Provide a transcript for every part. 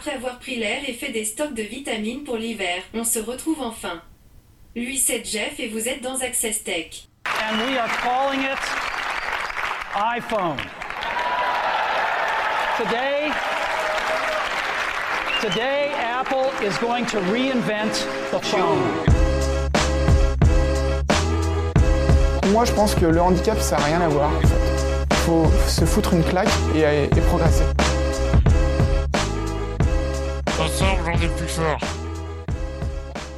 Après avoir pris l'air et fait des stocks de vitamines pour l'hiver, on se retrouve enfin. Lui c'est Jeff et vous êtes dans Access Tech. And we are calling it iPhone. Today, today Apple is going to reinvent the phone. Moi, je pense que le handicap, ça n'a rien à voir. Fait. faut se foutre une claque et, et progresser.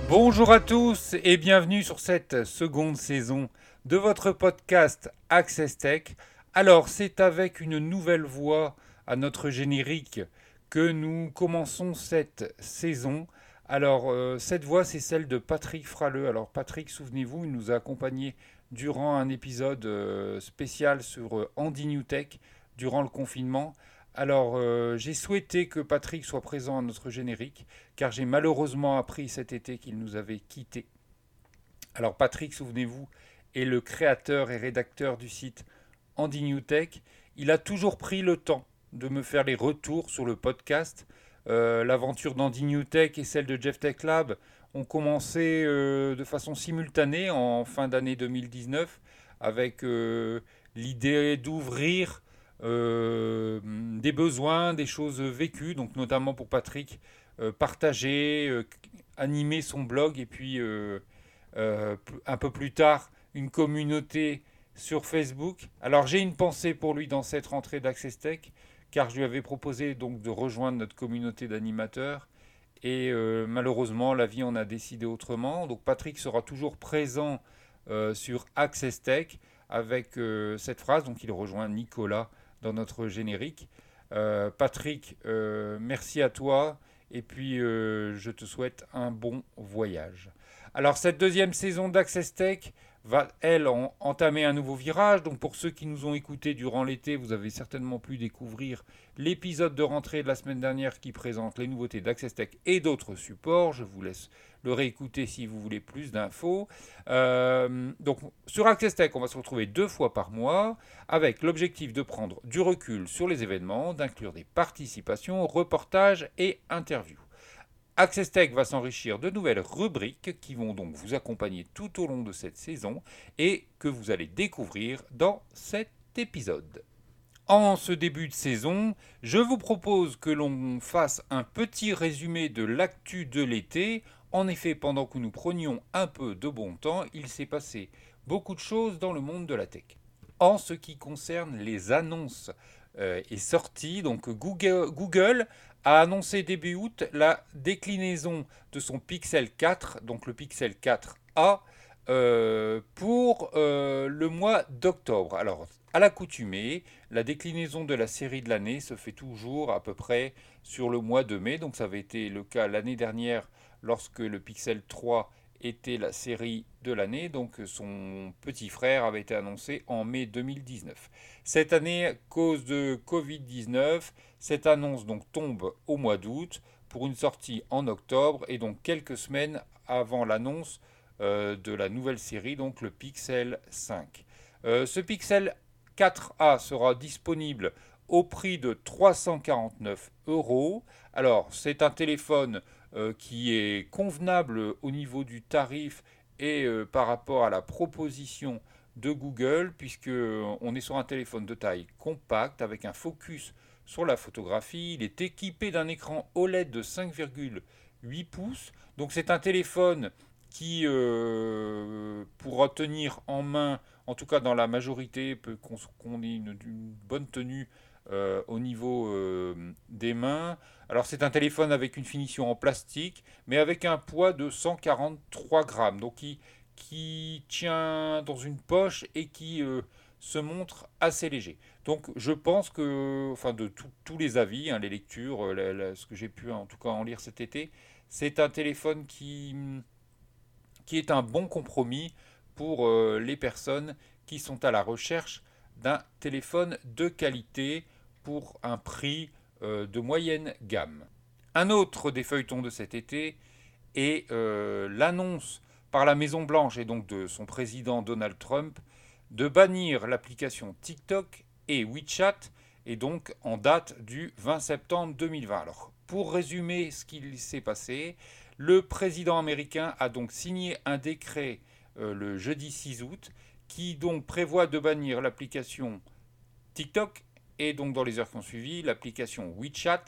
Bonjour à tous et bienvenue sur cette seconde saison de votre podcast Access Tech. Alors, c'est avec une nouvelle voix à notre générique que nous commençons cette saison. Alors, euh, cette voix, c'est celle de Patrick Fraleux. Alors, Patrick, souvenez-vous, il nous a accompagnés durant un épisode euh, spécial sur euh, Andy New Tech durant le confinement. Alors, euh, j'ai souhaité que Patrick soit présent à notre générique, car j'ai malheureusement appris cet été qu'il nous avait quittés. Alors, Patrick, souvenez-vous, est le créateur et rédacteur du site Andy New Tech. Il a toujours pris le temps de me faire les retours sur le podcast. L'aventure d'Andy New Tech et celle de Jeff Tech Lab ont commencé de façon simultanée en fin d'année 2019 avec l'idée d'ouvrir euh, des besoins, des choses vécues, donc notamment pour Patrick, euh, partager, euh, animer son blog et puis un peu plus tard une communauté sur Facebook. Alors j'ai une pensée pour lui dans cette rentrée d'Access Tech, car je lui avais proposé donc de rejoindre notre communauté d'animateurs. Et malheureusement, la vie en a décidé autrement. Donc Patrick sera toujours présent sur Access Tech avec cette phrase. Donc il rejoint Nicolas dans notre générique. Euh, Patrick, euh, merci à toi et puis euh, je te souhaite un bon voyage. Alors cette deuxième saison d'Access Tech va, elle, entamer un nouveau virage. Donc pour ceux qui nous ont écoutés durant l'été, vous avez certainement pu découvrir l'épisode de rentrée de la semaine dernière qui présente les nouveautés d'Access Tech et d'autres supports. Je vous laisse le réécouter si vous voulez plus d'infos. Euh, donc sur Access Tech, on va se retrouver deux fois par mois avec l'objectif de prendre du recul sur les événements, d'inclure des participations, reportages et interviews. Access Tech va s'enrichir de nouvelles rubriques qui vont donc vous accompagner tout au long de cette saison et que vous allez découvrir dans cet épisode. En ce début de saison, je vous propose que l'on fasse un petit résumé de l'actu de l'été en effet, pendant que nous prenions un peu de bon temps, il s'est passé beaucoup de choses dans le monde de la tech. En ce qui concerne les annonces euh, et sorties, donc Google, a annoncé début août la déclinaison de son Pixel 4, donc le Pixel 4a, euh, pour euh, le mois d'octobre. Alors, à l'accoutumée, la déclinaison de la série de l'année se fait toujours à peu près sur le mois de mai. Donc, ça avait été le cas l'année dernière lorsque le Pixel 3 était la série de l'année, donc son petit frère avait été annoncé en mai 2019. Cette année, cause de Covid-19, cette annonce donc tombe au mois d'août pour une sortie en octobre et donc quelques semaines avant l'annonce euh, de la nouvelle série, donc le Pixel 5. Euh, ce Pixel 4A sera disponible au prix de 349 euros. Alors, c'est un téléphone qui est convenable au niveau du tarif et euh, par rapport à la proposition de Google, puisque euh, on est sur un téléphone de taille compacte avec un focus sur la photographie. Il est équipé d'un écran OLED de 5,8 pouces. Donc c'est un téléphone qui pourra tenir en main, en tout cas dans la majorité, qu'on ait une, bonne tenue euh, au niveau euh, des mains. Alors c'est un téléphone avec une finition en plastique, mais avec un poids de 143 grammes, donc qui, tient dans une poche et qui euh, se montre assez léger. Donc je pense que, enfin de tous les avis, hein, les lectures, ce que j'ai pu en tout cas en lire cet été, c'est un téléphone qui est un bon compromis pour les personnes qui sont à la recherche d'un téléphone de qualité pour un prix euh, de moyenne gamme. Un autre des feuilletons de cet été est euh, l'annonce par la Maison Blanche et donc de son président Donald Trump de bannir l'application TikTok et WeChat et donc en date du 20 septembre 2020. Alors pour résumer ce qu'il s'est passé, le président américain a donc signé un décret euh, le jeudi 6 août qui donc prévoit de bannir l'application TikTok et donc dans les heures qui ont suivi l'application WeChat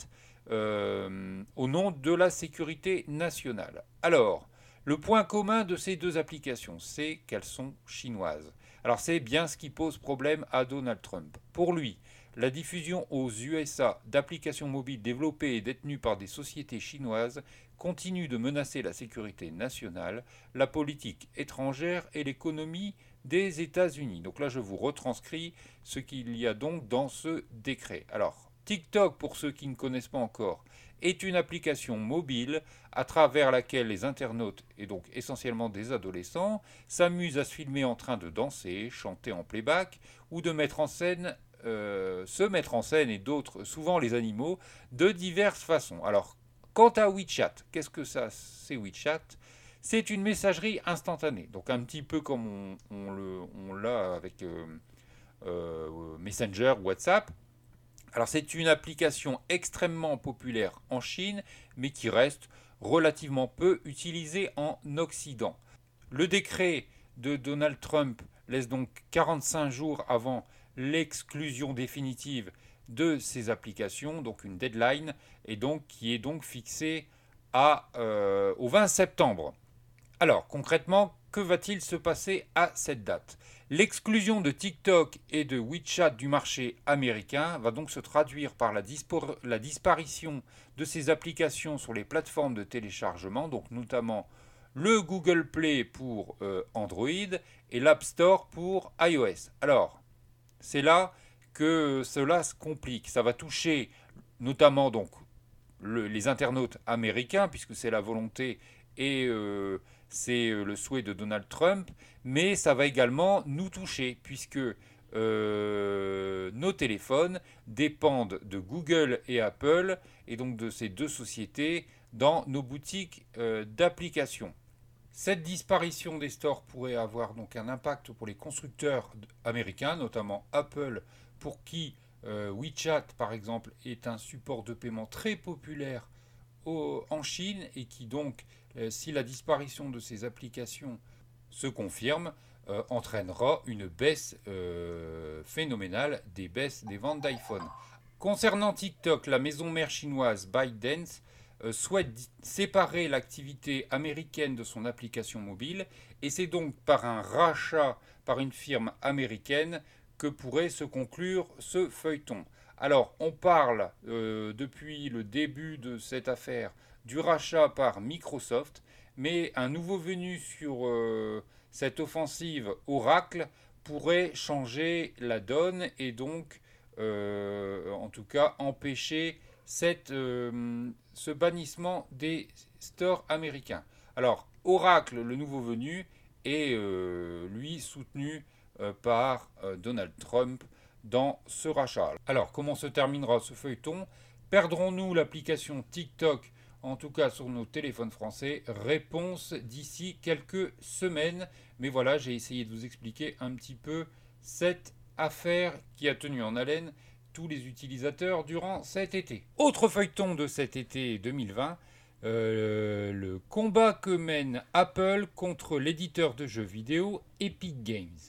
euh, au nom de la sécurité nationale. Alors, le point commun de ces deux applications, c'est qu'elles sont chinoises. Alors c'est bien ce qui pose problème à Donald Trump. Pour lui, la diffusion aux USA d'applications mobiles développées et détenues par des sociétés chinoises continue de menacer la sécurité nationale, la politique étrangère et l'économie des États-Unis. Donc là, je vous retranscris ce qu'il y a donc dans ce décret. Alors, TikTok, pour ceux qui ne connaissent pas encore, est une application mobile à travers laquelle les internautes, et donc essentiellement des adolescents, s'amusent à se filmer en train de danser, chanter en playback ou de mettre en scène, euh, se mettre en scène et d'autres, souvent les animaux, de diverses façons. Alors, quant à WeChat, qu'est-ce que ça c'est WeChat? C'est une messagerie instantanée, donc un petit peu comme on, l'a avec euh, euh, Messenger, WhatsApp. Alors c'est une application extrêmement populaire en Chine, mais qui reste relativement peu utilisée en Occident. Le décret de Donald Trump laisse donc 45 jours avant l'exclusion définitive de ces applications, donc une deadline, et donc qui est donc fixée euh, au 20 septembre. Alors concrètement, que va-t-il se passer à cette date? L'exclusion de TikTok et de WeChat du marché américain va donc se traduire par la, disparition de ces applications sur les plateformes de téléchargement, donc notamment le Google Play pour euh, Android et l'App Store pour iOS. Alors, c'est là que cela se complique. Ça va toucher notamment donc les internautes américains, puisque c'est la volonté et euh, c'est euh, le souhait de Donald Trump, mais ça va également nous toucher, puisque euh, nos téléphones dépendent de Google et Apple, et donc de ces deux sociétés, dans nos boutiques euh, d'applications. Cette disparition des stores pourrait avoir donc un impact pour les constructeurs américains, notamment Apple, pour qui WeChat, par exemple, est un support de paiement très populaire en Chine et qui donc si la disparition de ces applications se confirme, euh, entraînera une baisse euh, phénoménale des baisses des ventes d'iPhone. Concernant TikTok, la maison mère chinoise ByteDance souhaite séparer l'activité américaine de son application mobile et c'est donc par un rachat par une firme américaine que pourrait se conclure ce feuilleton. Alors, on parle depuis le début de cette affaire du rachat par Microsoft, mais un nouveau venu sur euh, cette offensive Oracle pourrait changer la donne et donc, euh, en tout cas, empêcher cette, euh, ce bannissement des stores américains. Alors, Oracle, le nouveau venu, est lui soutenu par Donald Trump dans ce rachat. Alors, comment se terminera ce feuilleton? Perdrons-nous l'application TikTok en tout cas sur nos téléphones français. Réponse d'ici quelques semaines. Mais voilà, j'ai essayé de vous expliquer un petit peu cette affaire qui a tenu en haleine tous les utilisateurs durant cet été. Autre feuilleton de cet été 2020, euh, le combat que mène Apple contre l'éditeur de jeux vidéo Epic Games.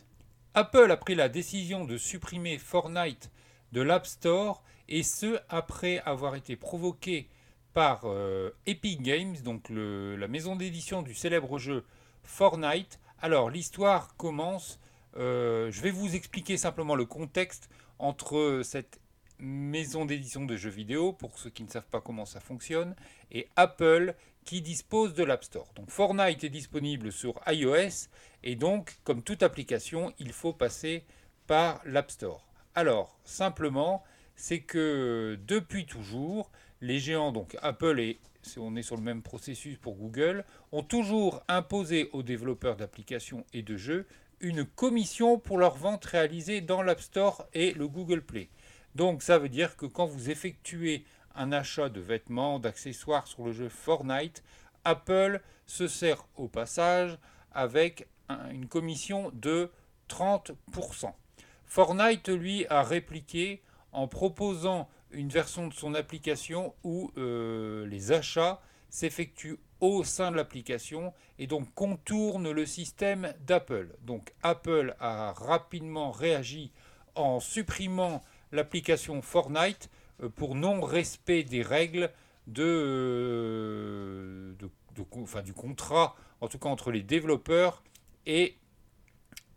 Apple a pris la décision de supprimer Fortnite de l'App Store et ce après avoir été provoqué par euh, Epic Games, donc la maison d'édition du célèbre jeu Fortnite. Alors l'histoire commence, euh, je vais vous expliquer simplement le contexte entre cette maison d'édition de jeux vidéo, pour ceux qui ne savent pas comment ça fonctionne, et Apple qui dispose de l'App Store. Donc Fortnite est disponible sur iOS, et donc comme toute application, il faut passer par l'App Store. Alors, simplement, c'est que depuis toujours, les géants, donc Apple et on est sur le même processus pour Google, ont toujours imposé aux développeurs d'applications et de jeux une commission pour leurs ventes réalisées dans l'App Store et le Google Play. Donc ça veut dire que quand vous effectuez un achat de vêtements, d'accessoires sur le jeu Fortnite, Apple se sert au passage avec une commission de 30%. Fortnite, lui, a répliqué en proposant une version de son application où euh, les achats s'effectuent au sein de l'application et donc contourne le système d'Apple. Donc Apple a rapidement réagi en supprimant l'application Fortnite euh, pour non-respect des règles de, euh, du contrat, en tout cas entre les développeurs et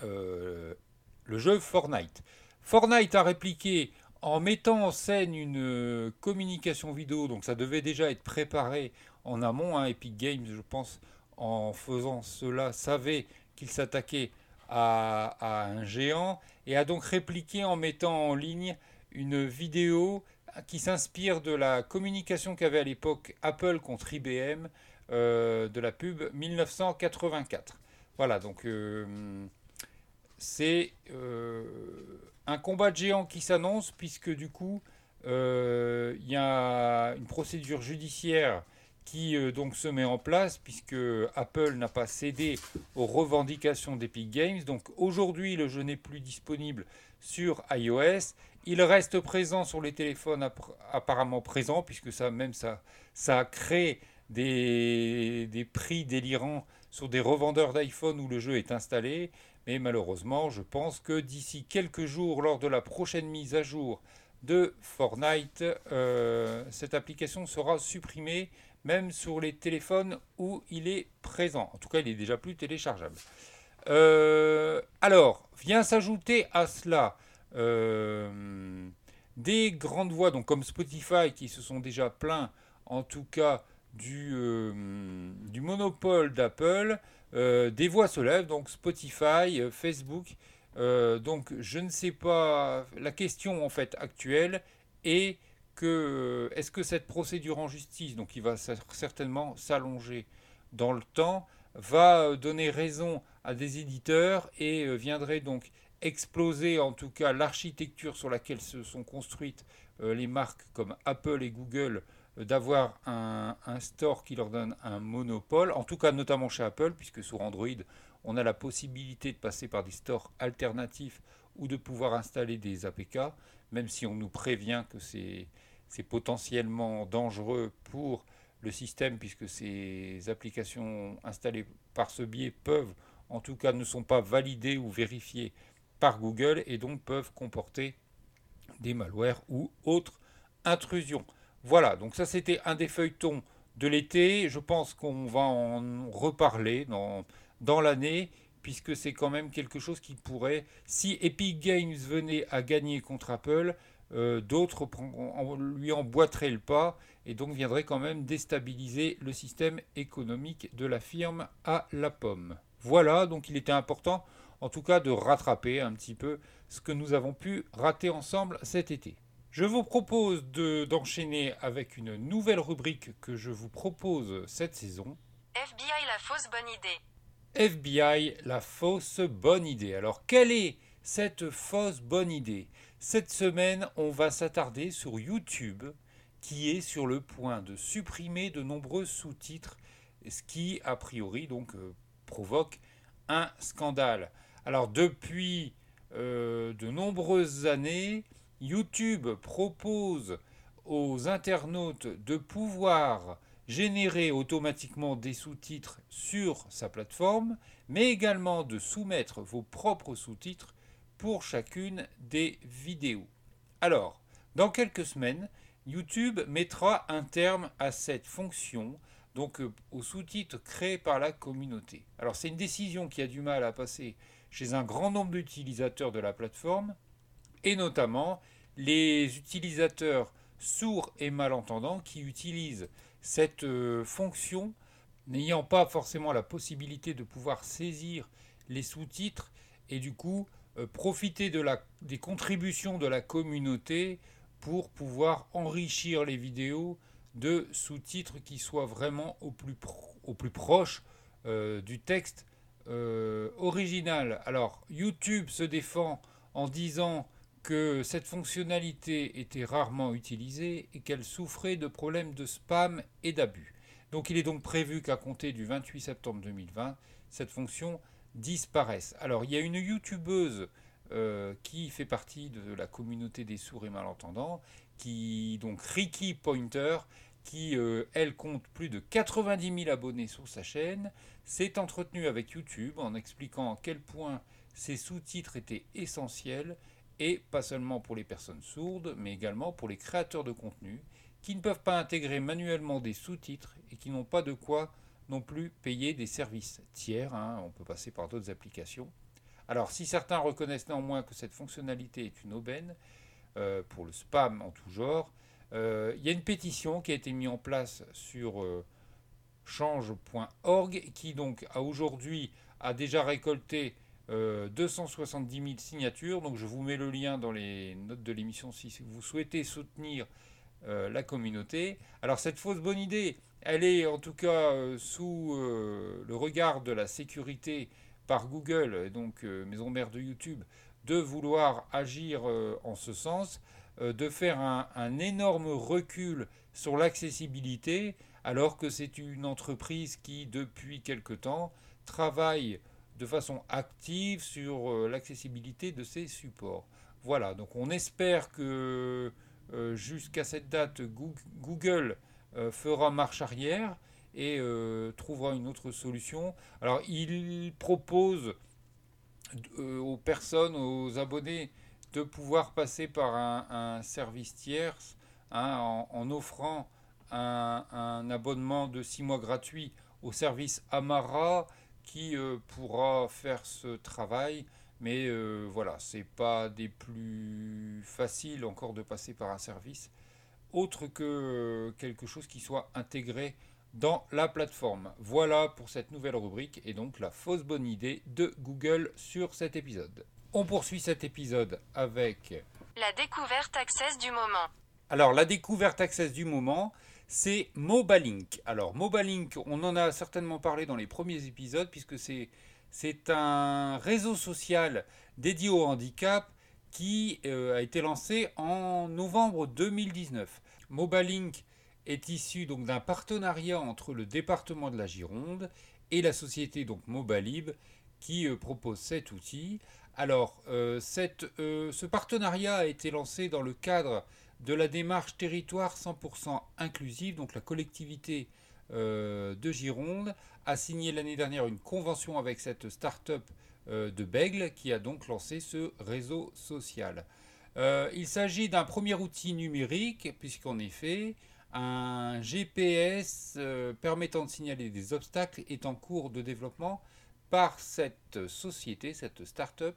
le jeu Fortnite. Fortnite a répliqué en mettant en scène une communication vidéo, donc ça devait déjà être préparé en amont. Hein. Epic Games, je pense, en faisant cela, savait qu'il s'attaquait à, un géant et a donc répliqué en mettant en ligne une vidéo qui s'inspire de la communication qu'avait à l'époque Apple contre IBM euh, de la pub 1984. Voilà, donc euh, c'est euh, un combat géant qui s'annonce puisque du coup il y a une procédure judiciaire qui euh, donc se met en place puisque Apple n'a pas cédé aux revendications d'Epic Games. Donc aujourd'hui, le jeu n'est plus disponible sur iOS. Il reste présent sur les téléphones apparemment présents puisque ça même ça, ça crée des, des prix délirants sur des revendeurs d'iPhone où le jeu est installé. Mais malheureusement, je pense que d'ici quelques jours, lors de la prochaine mise à jour de Fortnite, euh, cette application sera supprimée même sur les téléphones où il est présent. En tout cas, il est déjà plus téléchargeable. Euh, alors, vient s'ajouter à cela euh, des grandes voix, donc comme Spotify, qui se sont déjà plaints, en tout cas, du, du monopole d'Apple. Des voix se lèvent, donc Spotify, Facebook. donc, je ne sais pas. La question en fait actuelle est euh, est-ce que cette procédure en justice, donc qui va certainement s'allonger dans le temps, va euh, donner raison à des éditeurs et euh, viendrait donc exploser en tout cas l'architecture sur laquelle se sont construites les marques comme Apple et Google d'avoir un, store qui leur donne un monopole, en tout cas notamment chez Apple, puisque sur Android, on a la possibilité de passer par des stores alternatifs ou de pouvoir installer des APK, même si on nous prévient que c'est potentiellement dangereux pour le système puisque ces applications installées par ce biais peuvent, en tout cas ne sont pas validées ou vérifiées par Google et donc peuvent comporter des malwares ou autres intrusions. Voilà, donc ça c'était un des feuilletons de l'été. Je pense qu'on va en reparler dans, l'année puisque c'est quand même quelque chose qui pourrait, si Epic Games venait à gagner contre Apple, euh, d'autres lui emboîteraient le pas et donc viendraient quand même déstabiliser le système économique de la firme à la pomme. Voilà, donc il était important en tout cas de rattraper un petit peu ce que nous avons pu rater ensemble cet été. Je vous propose d'enchaîner avec une nouvelle rubrique que je vous propose cette saison. FBI la fausse bonne idée. FBI la fausse bonne idée. Alors quelle est cette fausse bonne idée? Cette semaine, on va s'attarder sur YouTube, qui est sur le point de supprimer de nombreux sous-titres, ce qui, a priori, donc, euh, provoque un scandale. Alors, depuis euh, de nombreuses années, YouTube propose aux internautes de pouvoir générer automatiquement des sous-titres sur sa plateforme, mais également de soumettre vos propres sous-titres pour chacune des vidéos. Alors, dans quelques semaines, YouTube mettra un terme à cette fonction, donc euh, aux sous-titres créés par la communauté. Alors c'est une décision qui a du mal à passer chez un grand nombre d'utilisateurs de la plateforme, et notamment les utilisateurs sourds et malentendants qui utilisent cette euh, fonction n'ayant pas forcément la possibilité de pouvoir saisir les sous-titres et du coup euh, profiter de la, des contributions de la communauté pour pouvoir enrichir les vidéos de sous-titres qui soient vraiment au plus, au plus proche euh, du texte original. Alors YouTube se défend en disant que cette fonctionnalité était rarement utilisée et qu'elle souffrait de problèmes de spam et d'abus. Donc il est donc prévu qu'à compter du 28 septembre 2020, cette fonction disparaissent. Alors il y a une youtubeuse euh, qui fait partie de la communauté des sourds et malentendants qui donc Ricky Pointer, qui euh, elle compte plus de 90 000 abonnés sur sa chaîne, s'est entretenue avec YouTube en expliquant à quel point ces sous-titres étaient essentiels et pas seulement pour les personnes sourdes, mais également pour les créateurs de contenu qui ne peuvent pas intégrer manuellement des sous-titres et qui n'ont pas de quoi non plus payer des services tiers. hein, on peut passer par d'autres applications. Alors, si certains reconnaissent néanmoins que cette fonctionnalité est une aubaine euh, pour le spam en tout genre, euh, il y a une pétition qui a été mise en place sur euh, change.org qui donc a aujourd'hui a déjà récolté euh, 270 000 signatures. Donc je vous mets le lien dans les notes de l'émission si vous souhaitez soutenir euh, la communauté. Alors cette fausse bonne idée, elle est en tout cas euh, sous euh, le regard de la sécurité par Google, donc euh, maison mère de YouTube, de vouloir agir euh, en ce sens, euh, de faire un énorme recul sur l'accessibilité, alors que c'est une entreprise qui, depuis quelque temps, travaille de façon active sur euh, l'accessibilité de ses supports. Voilà, donc on espère que euh, jusqu'à cette date, Goog- Google euh, fera marche arrière et trouvera une autre solution. Alors il propose aux personnes, aux abonnés, de pouvoir passer par un, service tierce hein, en, en offrant un, un abonnement de 6 mois gratuit au service Amara qui euh, pourra faire ce travail. Mais euh, voilà, c'est pas des plus faciles encore de passer par un service autre que euh, quelque chose qui soit intégré dans la plateforme. Voilà pour cette nouvelle rubrique et donc la fausse bonne idée de Google sur cet épisode. On poursuit cet épisode avec La découverte Access du moment. alors la découverte Access du moment, c'est Mobalink. Alors Mobalink, on en a certainement parlé dans les premiers épisodes puisque c'est un réseau social dédié au handicap qui euh, a été lancé en novembre 2019. Mobalink est issu donc d'un partenariat entre le département de la Gironde et la société donc Mobalib qui euh, propose cet outil. Alors, euh, ce partenariat a été lancé dans le cadre de la démarche territoire 100% inclusive, donc la collectivité euh, de Gironde a signé l'année dernière une convention avec cette start-up euh, de Bègle qui a donc lancé ce réseau social. Euh, il s'agit d'un premier outil numérique puisqu'en effet un GPS permettant de signaler des obstacles est en cours de développement par cette société, cette start-up,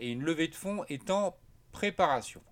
et une levée de fonds est en préparation.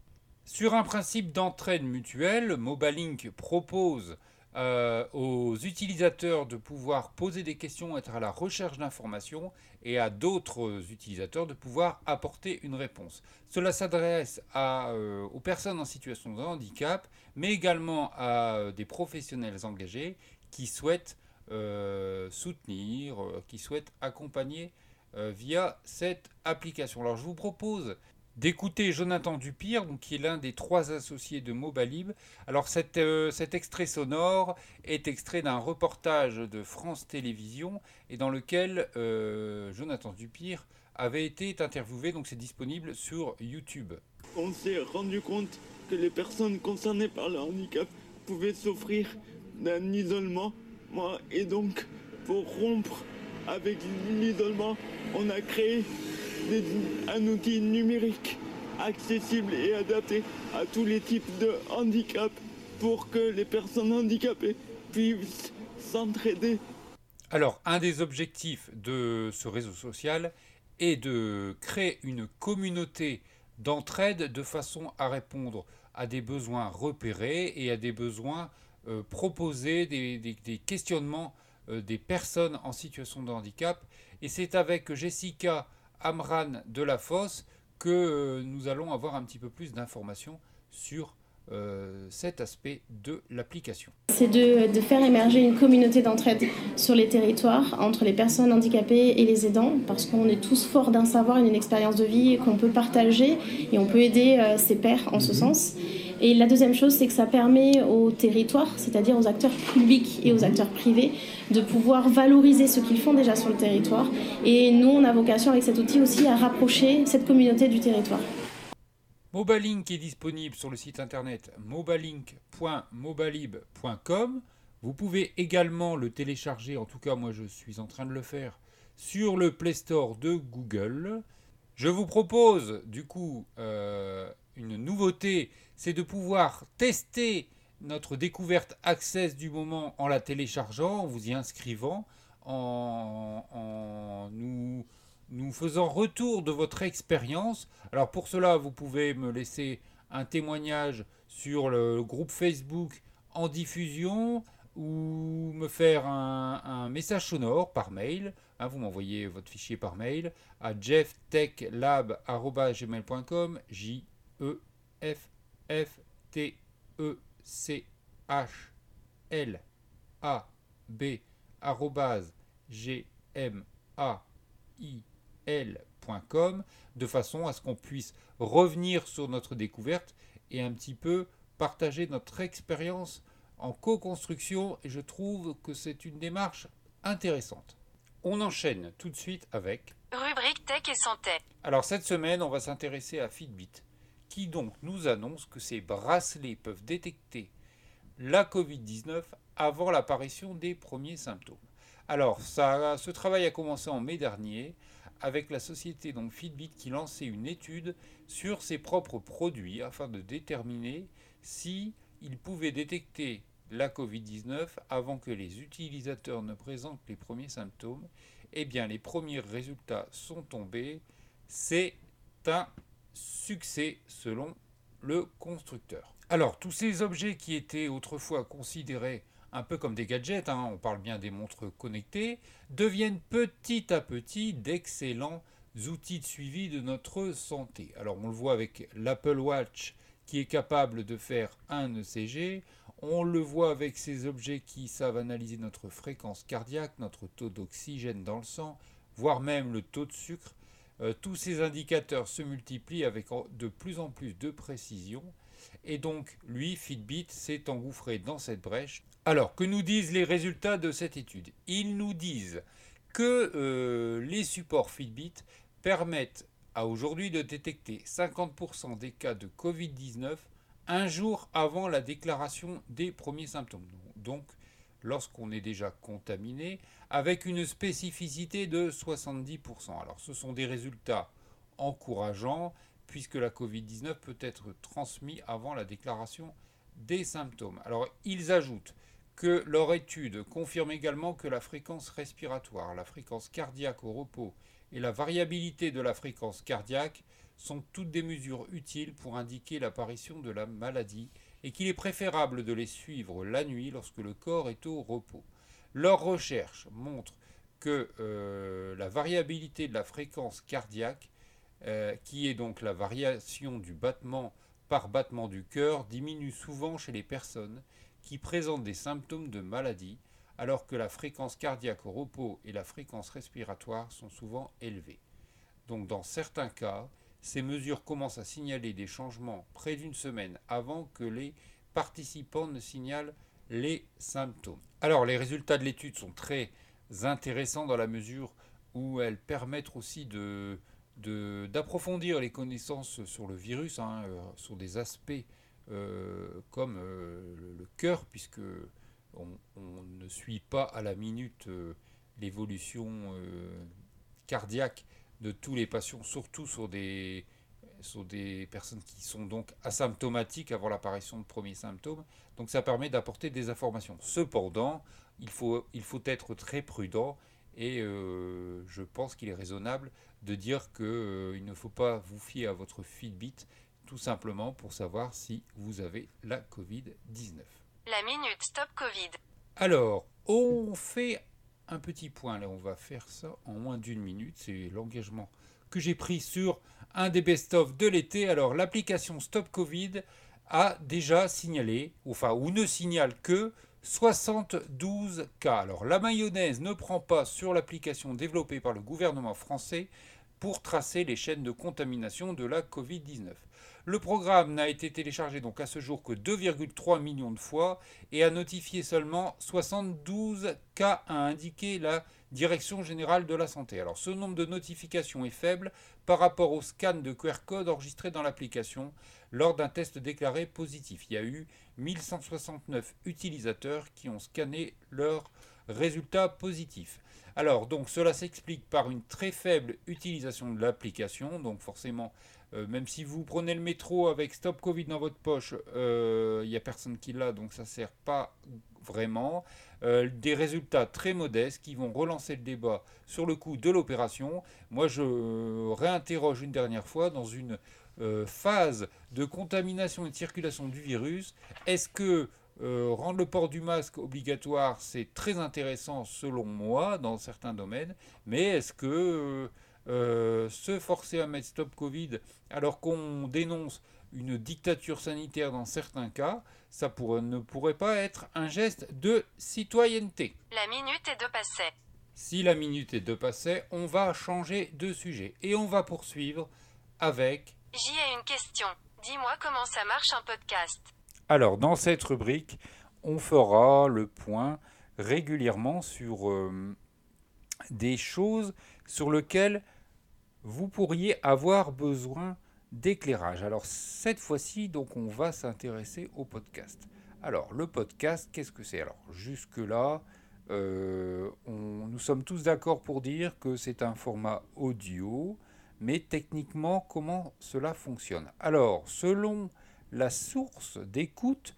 Sur un principe d'entraide mutuelle, Mobalink propose euh, aux utilisateurs de pouvoir poser des questions, être à la recherche d'informations, et à d'autres utilisateurs de pouvoir apporter une réponse. Cela s'adresse euh, aux personnes en situation de handicap, mais également à des professionnels engagés qui souhaitent euh, soutenir, qui souhaitent accompagner via cette application. Alors je vous propose d'écouter Jonathan Dupire, donc, qui est l'un des trois associés de Mobalib. Alors cet, euh, cet extrait sonore est extrait d'un reportage de France Télévisions et dans lequel euh, Jonathan Dupire avait été interviewé, donc c'est disponible sur YouTube. On s'est rendu compte que les personnes concernées par le handicap pouvaient souffrir d'un isolement. Et donc, pour rompre avec l'isolement, on a créé un outil numérique accessible et adapté à tous les types de handicap pour que les personnes handicapées puissent s'entraider Alors, un des objectifs de ce réseau social est de créer une communauté d'entraide de façon à répondre à des besoins repérés et à des besoins euh, proposés, des, questionnements euh, des personnes en situation de handicap. Et c'est avec Jessica Amran de la Fosse que euh, nous allons avoir un petit peu plus d'informations sur euh, cet aspect de l'application. C'est de, de faire émerger une communauté d'entraide sur les territoires entre les personnes handicapées et les aidants, parce qu'on est tous forts d'un savoir et d'une expérience de vie qu'on peut partager et on peut aider euh, ses pairs en ce sens. Et la deuxième chose, c'est que ça permet aux territoires, c'est-à-dire aux acteurs publics et aux acteurs privés, de pouvoir valoriser ce qu'ils font déjà sur le territoire. Et nous, on a vocation avec cet outil aussi à rapprocher cette communauté du territoire. Mobalink est disponible sur le site internet mobalink.mobalib.com. Vous pouvez également le télécharger, en tout cas moi je suis en train de le faire, sur le Play Store de Google. Je vous propose du coup euh, une nouveauté, c'est de pouvoir tester notre découverte Access du moment en la téléchargeant, en vous y inscrivant, en, nous faisant retour de votre expérience. Alors pour cela, vous pouvez me laisser un témoignage sur le groupe Facebook en diffusion ou me faire un, message sonore par mail. Hein, vous m'envoyez votre fichier par mail à jefftechlab.gmail.com j e f t e c h l a b g m a i l.com de façon à ce qu'on puisse revenir sur notre découverte et un petit peu partager notre expérience en co-construction et je trouve que c'est une démarche intéressante. On enchaîne tout de suite avec rubrique tech et santé. Alors cette semaine, on va s'intéresser à Fitbit qui donc nous annonce que ces bracelets peuvent détecter la Covid-19 avant l'apparition des premiers symptômes. Alors, ça, ce travail a commencé en mai dernier avec la société donc Fitbit qui lançait une étude sur ses propres produits afin de déterminer si ils pouvaient détecter la Covid-19 avant que les utilisateurs ne présentent les premiers symptômes. Eh bien, les premiers résultats sont tombés. C'est un succès selon le constructeur. Alors, tous ces objets qui étaient autrefois considérés un peu comme des gadgets, hein, on parle bien des montres connectées, deviennent petit à petit d'excellents outils de suivi de notre santé. Alors on le voit avec l'Apple Watch qui est capable de faire un ECG, on le voit avec ces objets qui savent analyser notre fréquence cardiaque, notre taux d'oxygène dans le sang, voire même le taux de sucre. Euh, tous ces indicateurs se multiplient avec de plus en plus de précision. Et donc, lui, Fitbit, s'est engouffré dans cette brèche alors, que nous disent les résultats de cette étude? Ils nous disent que euh, les supports Fitbit permettent à aujourd'hui de détecter 50% des cas de Covid-19 un jour avant la déclaration des premiers symptômes. Donc, lorsqu'on est déjà contaminé, avec une spécificité de 70%. Alors, ce sont des résultats encourageants, puisque la Covid-19 peut être transmise avant la déclaration des symptômes. Alors, ils ajoutent que leur étude confirme également que la fréquence respiratoire, la fréquence cardiaque au repos et la variabilité de la fréquence cardiaque sont toutes des mesures utiles pour indiquer l'apparition de la maladie et qu'il est préférable de les suivre la nuit lorsque le corps est au repos. Leurs recherches montrent que euh, la variabilité de la fréquence cardiaque, euh, qui est donc la variation du battement par battement du cœur, diminue souvent chez les personnes qui présentent des symptômes de maladie, alors que la fréquence cardiaque au repos et la fréquence respiratoire sont souvent élevées. Donc dans certains cas, ces mesures commencent à signaler des changements près d'une semaine avant que les participants ne signalent les symptômes. Alors les résultats de l'étude sont très intéressants dans la mesure où elles permettent aussi de, d'approfondir les connaissances sur le virus, hein, euh, sur des aspects euh, comme euh, le, cœur, puisque on, ne suit pas à la minute l'évolution cardiaque de tous les patients, surtout sur des, sur des personnes qui sont donc asymptomatiques avant l'apparition de premiers symptômes. Donc ça permet d'apporter des informations. Cependant, il faut, il faut être très prudent et je pense qu'il est raisonnable de dire qu'il ne faut pas vous fier à votre Fitbit tout simplement pour savoir si vous avez la Covid-19. La minute stop Covid. Alors, on fait un petit point, là on va faire ça en moins d'une minute, c'est l'engagement que j'ai pris sur un des best-of de l'été. Alors l'application Stop Covid a déjà signalé, enfin ou ne signale que 72 cas. Alors la mayonnaise ne prend pas sur l'application développée par le gouvernement français pour tracer les chaînes de contamination de la Covid-19. Le programme n'a été téléchargé donc à ce jour que 2,3 millions de fois et a notifié seulement 72 cas, a indiqué la Direction générale de la santé. Alors ce nombre de notifications est faible par rapport au scan de QR code enregistré dans l'application lors d'un test déclaré positif. Il y a eu 1169 utilisateurs qui ont scanné leurs résultats positifs. Alors, donc, cela s'explique par une très faible utilisation de l'application. Donc, forcément, euh, même si vous prenez le métro avec Stop Covid dans votre poche, il euh, n'y a personne qui l'a, donc ça ne sert pas vraiment. Euh, des résultats très modestes qui vont relancer le débat sur le coût de l'opération. Moi, je réinterroge une dernière fois dans une phase de contamination et de circulation du virus. Est-ce que euh, rendre le port du masque obligatoire, c'est très intéressant selon moi dans certains domaines, mais est-ce que euh, euh, se forcer à mettre stop Covid alors qu'on dénonce une dictature sanitaire dans certains cas, ça ne pourrait pas être un geste de citoyenneté. La minute est de passé. Si la minute est de passé, on va changer de sujet et on va poursuivre avec... J'y ai une question. Dis-moi comment ça marche un podcast. Alors, dans cette rubrique, on fera le point régulièrement sur euh, des choses sur lesquelles vous pourriez avoir besoin d'éclairage. Alors, cette fois-ci, donc, on va s'intéresser au podcast. Alors, le podcast, qu'est-ce que c'est? Alors, jusque-là, euh, nous sommes tous d'accord pour dire que c'est un format audio, mais techniquement, comment cela fonctionne? Alors, selon la source d'écoute,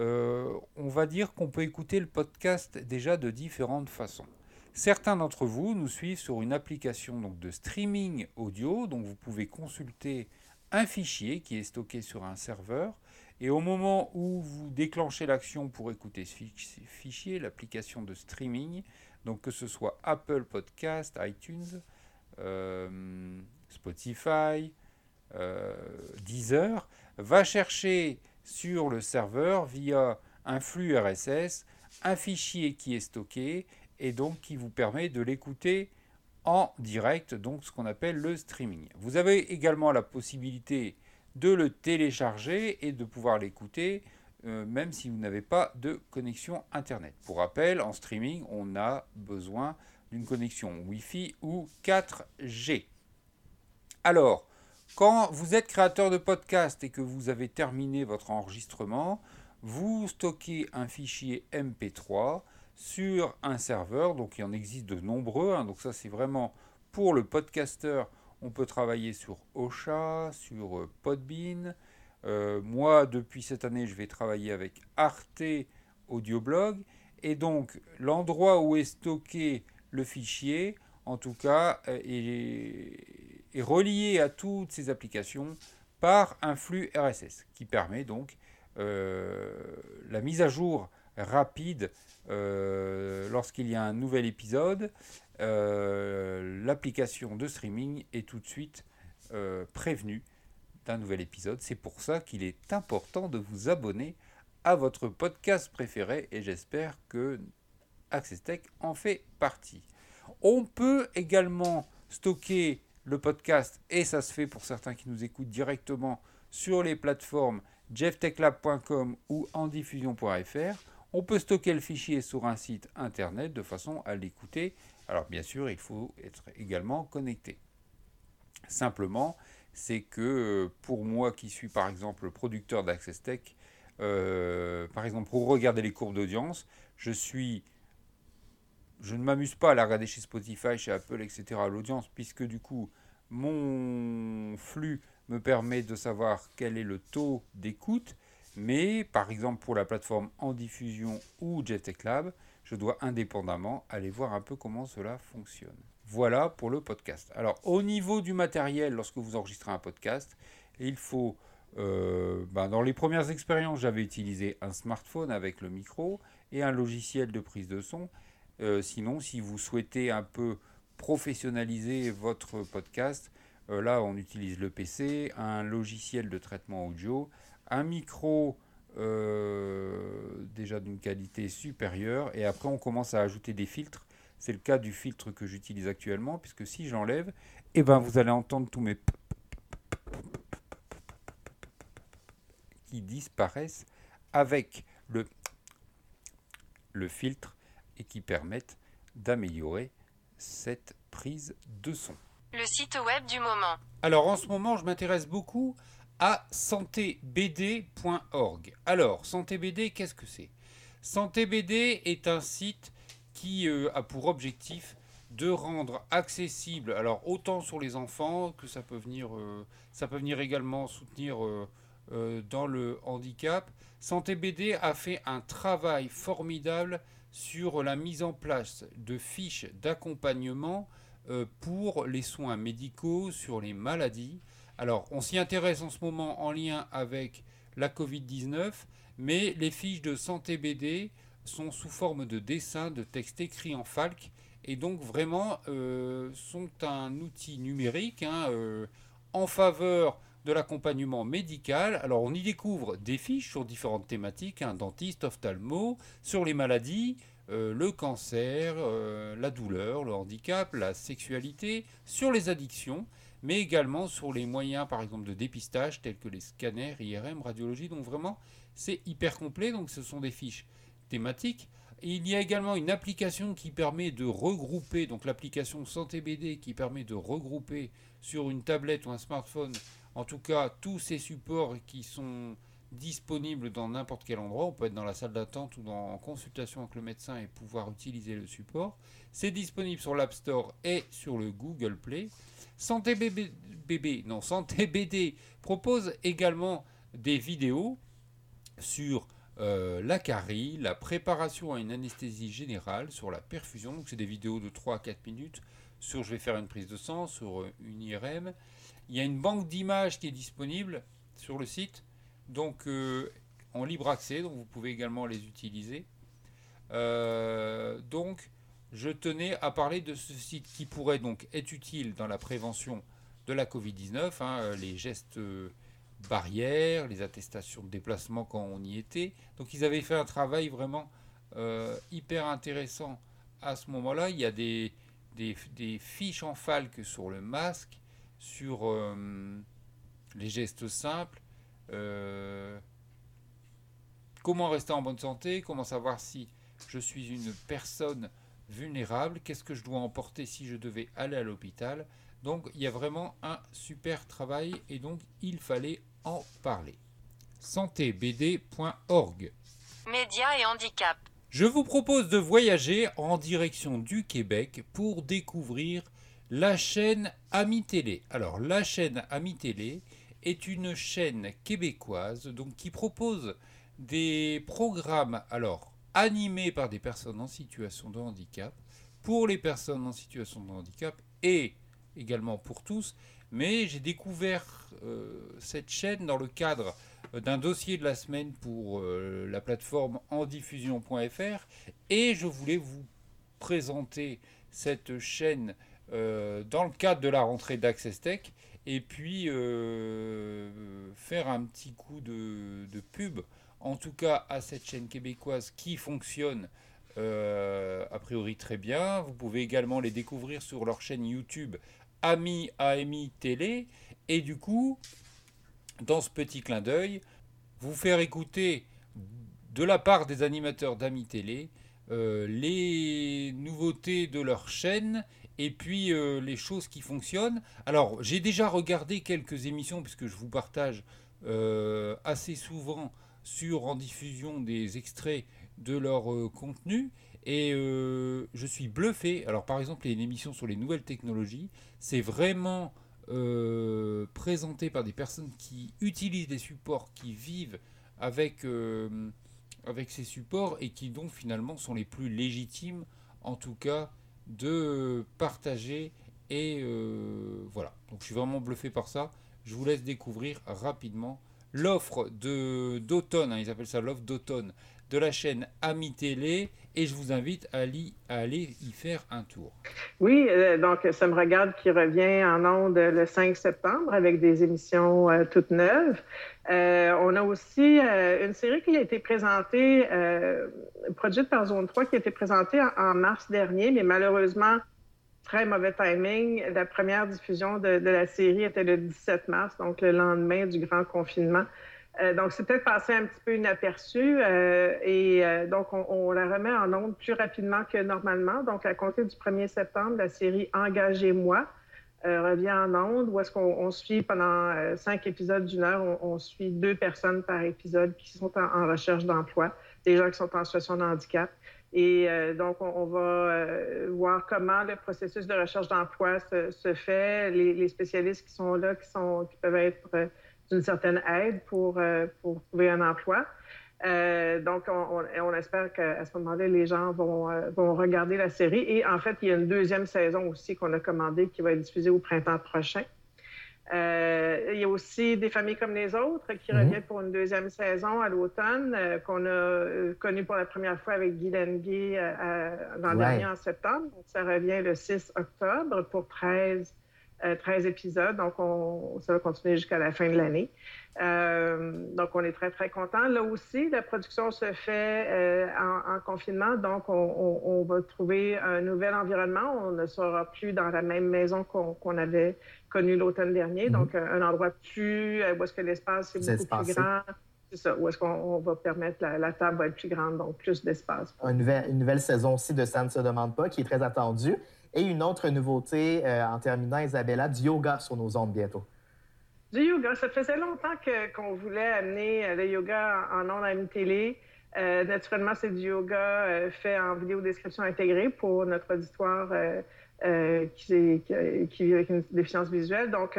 euh, on va dire qu'on peut écouter le podcast déjà de différentes façons. Certains d'entre vous nous suivent sur une application donc, de streaming audio, donc vous pouvez consulter un fichier qui est stocké sur un serveur, et au moment où vous déclenchez l'action pour écouter ce fichier, l'application de streaming, donc que ce soit Apple Podcast, iTunes, euh, Spotify, euh, Deezer, va chercher sur le serveur via un flux RSS un fichier qui est stocké et donc qui vous permet de l'écouter en direct, donc ce qu'on appelle le streaming. Vous avez également la possibilité de le télécharger et de pouvoir l'écouter euh, même si vous n'avez pas de connexion Internet. Pour rappel, en streaming, on a besoin d'une connexion Wi-Fi ou 4G. Alors, quand vous êtes créateur de podcast et que vous avez terminé votre enregistrement, vous stockez un fichier MP3 sur un serveur. Donc il en existe de nombreux. Hein. donc ça c'est vraiment pour le podcaster. On peut travailler sur Ocha, sur euh, Podbean. Euh, moi depuis cette année je vais travailler avec Arte Audioblog. Et donc l'endroit où est stocké le fichier, en tout cas, euh, est relié à toutes ces applications par un flux RSS qui permet donc la mise à jour rapide euh, lorsqu'il y a un nouvel épisode. Euh, l'application de streaming est tout de suite prévenue d'un nouvel épisode. C'est pour ça qu'il est important de vous abonner à votre podcast préféré et j'espère que Access Tech en fait partie. On peut également stocker le podcast, et ça se fait pour certains qui nous écoutent directement sur les plateformes jefftechlab.com ou endiffusion.fr. On peut stocker le fichier sur un site internet de façon à l'écouter. Alors bien sûr, il faut être également connecté. Simplement, c'est que euh, pour moi qui suis par exemple producteur d'Access Tech, euh, par exemple pour regarder les courbes d'audience, je suis je ne m'amuse pas à la regarder chez Spotify, chez Apple, etc. l'audience, puisque du coup, mon flux me permet de savoir quel est le taux d'écoute. Mais par exemple, pour la plateforme en diffusion ou JetTech Lab, je dois indépendamment aller voir un peu comment cela fonctionne. Voilà pour le podcast. Alors, au niveau du matériel, lorsque vous enregistrez un podcast, il faut. Euh, ben, dans les premières expériences, j'avais utilisé un smartphone avec le micro et un logiciel de prise de son. Euh, sinon, si vous souhaitez un peu professionnaliser votre podcast, euh, là on utilise le PC, un logiciel de traitement audio, un micro euh, déjà d'une qualité supérieure, et après on commence à ajouter des filtres. C'est le cas du filtre que j'utilise actuellement, puisque si j'enlève, eh ben vous allez entendre tous mes qui disparaissent avec le, le filtre et qui permettent d'améliorer cette prise de son. Le site web du moment. Alors en ce moment, je m'intéresse beaucoup à santébd.org. Alors, santébd, qu'est-ce que c'est? Santébd est un site qui euh, a pour objectif de rendre accessible, alors autant sur les enfants que ça peut venir, euh, ça peut venir également soutenir euh, dans le handicap. Santé BD a fait un travail formidable sur la mise en place de fiches d'accompagnement pour les soins médicaux sur les maladies. Alors, on s'y intéresse en ce moment en lien avec la Covid-19, mais les fiches de santé BD sont sous forme de dessins, de textes écrits en falque, et donc vraiment euh, sont un outil numérique hein, euh, en faveur de l'accompagnement médical. Alors on y découvre des fiches sur différentes thématiques, un dentiste, ophtalmo, sur les maladies, euh, le cancer, la douleur, le handicap, la sexualité, sur les addictions, mais également sur les moyens par exemple de dépistage tels que les scanners, IRM, radiologie. Donc vraiment c'est hyper complet, donc ce sont des fiches thématiques. il y a également une application qui permet de regrouper, donc l'application Santé BD qui permet de regrouper sur une tablette ou un smartphone, en tout cas tous ces supports qui sont disponibles dans n'importe quel endroit. On peut être dans la salle d'attente ou dans, en consultation avec le médecin et pouvoir utiliser le support. C'est disponible sur l'App Store et sur le Google Play. Santé BD, non, Santé BD propose également des vidéos sur euh, la carie, la préparation à une anesthésie générale, sur la perfusion. Donc c'est des vidéos de 3 à 4 minutes sur je vais faire une prise de sang, sur euh, une IRM. Il y a une banque d'images qui est disponible sur le site, donc euh, en libre accès, donc vous pouvez également les utiliser. donc je tenais à parler de ce site qui pourrait donc être utile dans la prévention de la Covid-19, hein, les gestes barrières, les attestations de déplacement quand on y était. Donc ils avaient fait un travail vraiment euh, hyper intéressant à ce moment-là. Il y a des, fiches en falque sur le masque, sur euh, les gestes simples, euh, comment rester en bonne santé, comment savoir si je suis une personne vulnérable, qu'est-ce que je dois emporter si je devais aller à l'hôpital. Donc il y a vraiment un super travail et donc il fallait en parler. santébd.org Médias et handicap. Je vous propose de voyager en direction du Québec pour découvrir la chaîne Ami Télé. Alors la chaîne Ami Télé est une chaîne québécoise donc qui propose des programmes alors animés par des personnes en situation de handicap pour les personnes en situation de handicap et également pour tous. Mais j'ai découvert euh, cette chaîne dans le cadre d'un dossier de la semaine pour euh, la plateforme endiffusion.fr et je voulais vous présenter cette chaîne euh, dans le cadre de la rentrée d'Access Tech et puis faire un petit coup de, pub en tout cas à cette chaîne québécoise qui fonctionne a priori très bien. Vous pouvez également les découvrir sur leur chaîne YouTube Ami AMI Télé, et du coup, dans ce petit clin d'œil, vous faire écouter de la part des animateurs d'Ami Télé euh, les nouveautés de leur chaîne et puis euh, les choses qui fonctionnent. Alors, j'ai déjà regardé quelques émissions puisque je vous partage euh, assez souvent sur en diffusion des extraits de leur contenu et je suis bluffé. Alors, par exemple, il y a une émission sur les nouvelles technologies c'est vraiment euh, présenté par des personnes qui utilisent des supports, qui vivent avec, euh, avec ces supports et qui donc finalement sont les plus légitimes en tout cas de partager et euh, voilà. Donc je suis vraiment bluffé par ça. Je vous laisse découvrir rapidement l'offre d'automne, hein, ils appellent ça l'offre d'automne de la chaîne Ami Télé et je vous invite à, aller y faire un tour. Oui, euh, donc ça me regarde qui revient en ondes le 5 septembre avec des émissions euh, toutes neuves. Euh, on a aussi une série qui a été présentée, produite par Zone 3, qui a été présentée en, mars dernier, mais malheureusement, très mauvais timing. La première diffusion de, de, la série était le 17 mars, donc le lendemain du grand confinement. Euh, donc, c'est peut-être passé un petit peu inaperçu euh, et euh, donc on, on, la remet en ondes plus rapidement que normalement. Donc, à compter du 1er septembre, la série Engagez-moi revient en ondes où est-ce qu'on suit pendant cinq épisodes d'une heure, on, on, suit deux personnes par épisode qui sont en, recherche d'emploi, des gens qui sont en situation de handicap. Et euh, donc, on, on va euh, voir comment le processus de recherche d'emploi se, se, fait, les, les, spécialistes qui sont là, qui, sont, qui peuvent être euh, d'une certaine aide pour, pour trouver un emploi. Euh, donc, on, on, on espère qu'à ce moment-là, les gens vont, euh, vont, regarder la série. Et en fait, il y a une deuxième saison aussi qu'on a commandée qui va être diffusée au printemps prochain. Euh, il y a aussi Des familles comme les autres qui mm -hmm. revient pour une deuxième saison à l'automne, euh, qu'on a euh, connu pour la première fois avec Guy Lenguet l'an ouais. dernier en septembre. Donc, ça revient le 6 octobre pour 13, 13 épisodes. Donc, on, ça va continuer jusqu'à la fin de l'année. donc, on est très, très contents. Là aussi, la production se fait en, en, confinement. Donc, on, on, on, va trouver un nouvel environnement. On ne sera plus dans la même maison qu'on qu avait connu l'automne dernier. Mm -hmm. Donc, un endroit plus, où est-ce que l'espace est beaucoup espacé. plus grand. C'est ça, où est-ce qu'on va permettre, la, la, table va être plus grande, donc plus d'espace. Une nouvelle saison aussi de Ça ne se demande pas, qui est très attendue. Et une autre nouveauté, euh, en terminant, Isabella, du yoga sur nos ondes bientôt. Du yoga, ça faisait longtemps qu'on qu voulait amener euh, le yoga en ondes à une télé. Euh, naturellement, c'est du yoga fait en vidéo description intégrée pour notre auditoire qui, vit avec une déficience visuelle. Donc,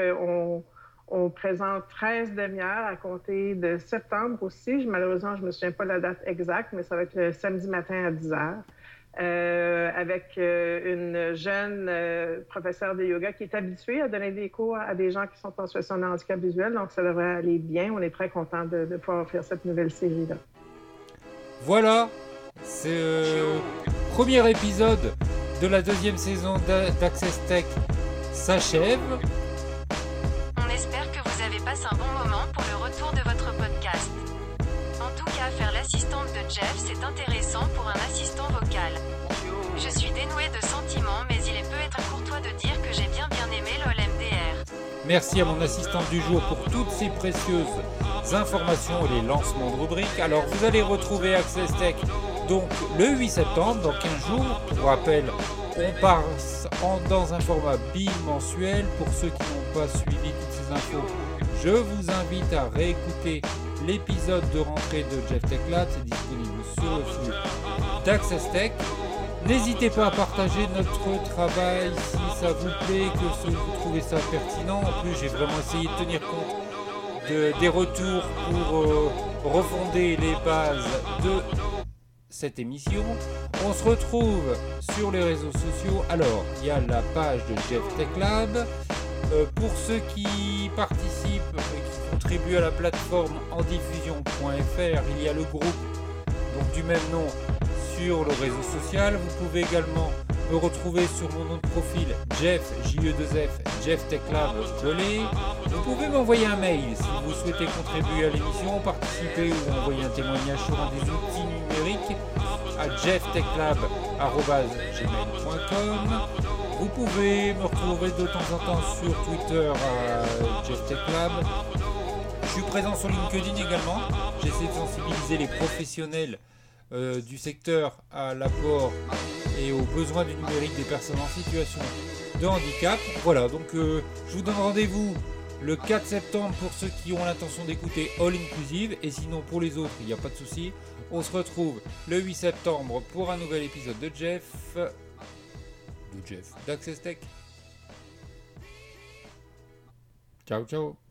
on, présente 13 demi-heures à compter de septembre aussi. Malheureusement, je ne me souviens pas de la date exacte, mais ça va être le samedi matin à 10 heures. Euh, avec euh, une jeune euh, professeure de yoga qui est habituée à donner des cours à des gens qui sont en situation de handicap visuel. Donc, ça devrait aller bien. On est très content de, de pouvoir faire cette nouvelle série-là. Voilà, c'est le premier épisode de la deuxième saison d'Access Tech s'achève. On espère que vous avez passé un bon moment pour le retour de votre podcast. En tout cas, faire l'assistante de Jeff, c'est intéressant Je suis dénoué de sentiments, mais il est peut être courtois de dire que j'ai bien bien aimé l'OLMDR. Merci à mon assistante du jour pour toutes ces précieuses informations et les lancements de rubriques. Alors, vous allez retrouver Access Tech donc le 8 septembre, dans 15 jours, pour rappel, on passe en, dans un format bimensuel. Pour ceux qui n'ont pas suivi toutes ces infos, je vous invite à réécouter l'épisode de rentrée de Jeff Tech. C'est disponible sur le flux d'Access Tech. N'hésitez pas à partager notre travail si ça vous plaît, que vous trouvez ça pertinent. En plus, j'ai vraiment essayé de tenir compte de, des retours pour euh, refonder les bases de cette émission. On se retrouve sur les réseaux sociaux. Alors, il y a la page de Jeff Tech Lab. Euh, pour ceux qui participent et qui contribuent à la plateforme en diffusion.fr, il y a le groupe donc du même nom sur le réseau social. Vous pouvez également me retrouver sur mon nom de profil Jeff JE2F Jeff Tech Lab Relais. Vous pouvez m'envoyer un mail si vous souhaitez contribuer à l'émission, participer ou envoyer un témoignage sur un des outils numériques à jefftechlab.gmail.com Vous pouvez me retrouver de temps en temps sur Twitter à Jeff Tech Lab. Je suis présent sur LinkedIn également. J'essaie de sensibiliser les professionnels euh, du secteur à l'apport et aux besoins du numérique des personnes en situation de handicap. Voilà, donc euh, je vous donne rendez-vous le 4 septembre pour ceux qui ont l'intention d'écouter All Inclusive et sinon pour les autres, il n'y a pas de souci. On se retrouve le 8 septembre pour un nouvel épisode de Jeff. De Jeff, d'Access Tech. Ciao, ciao.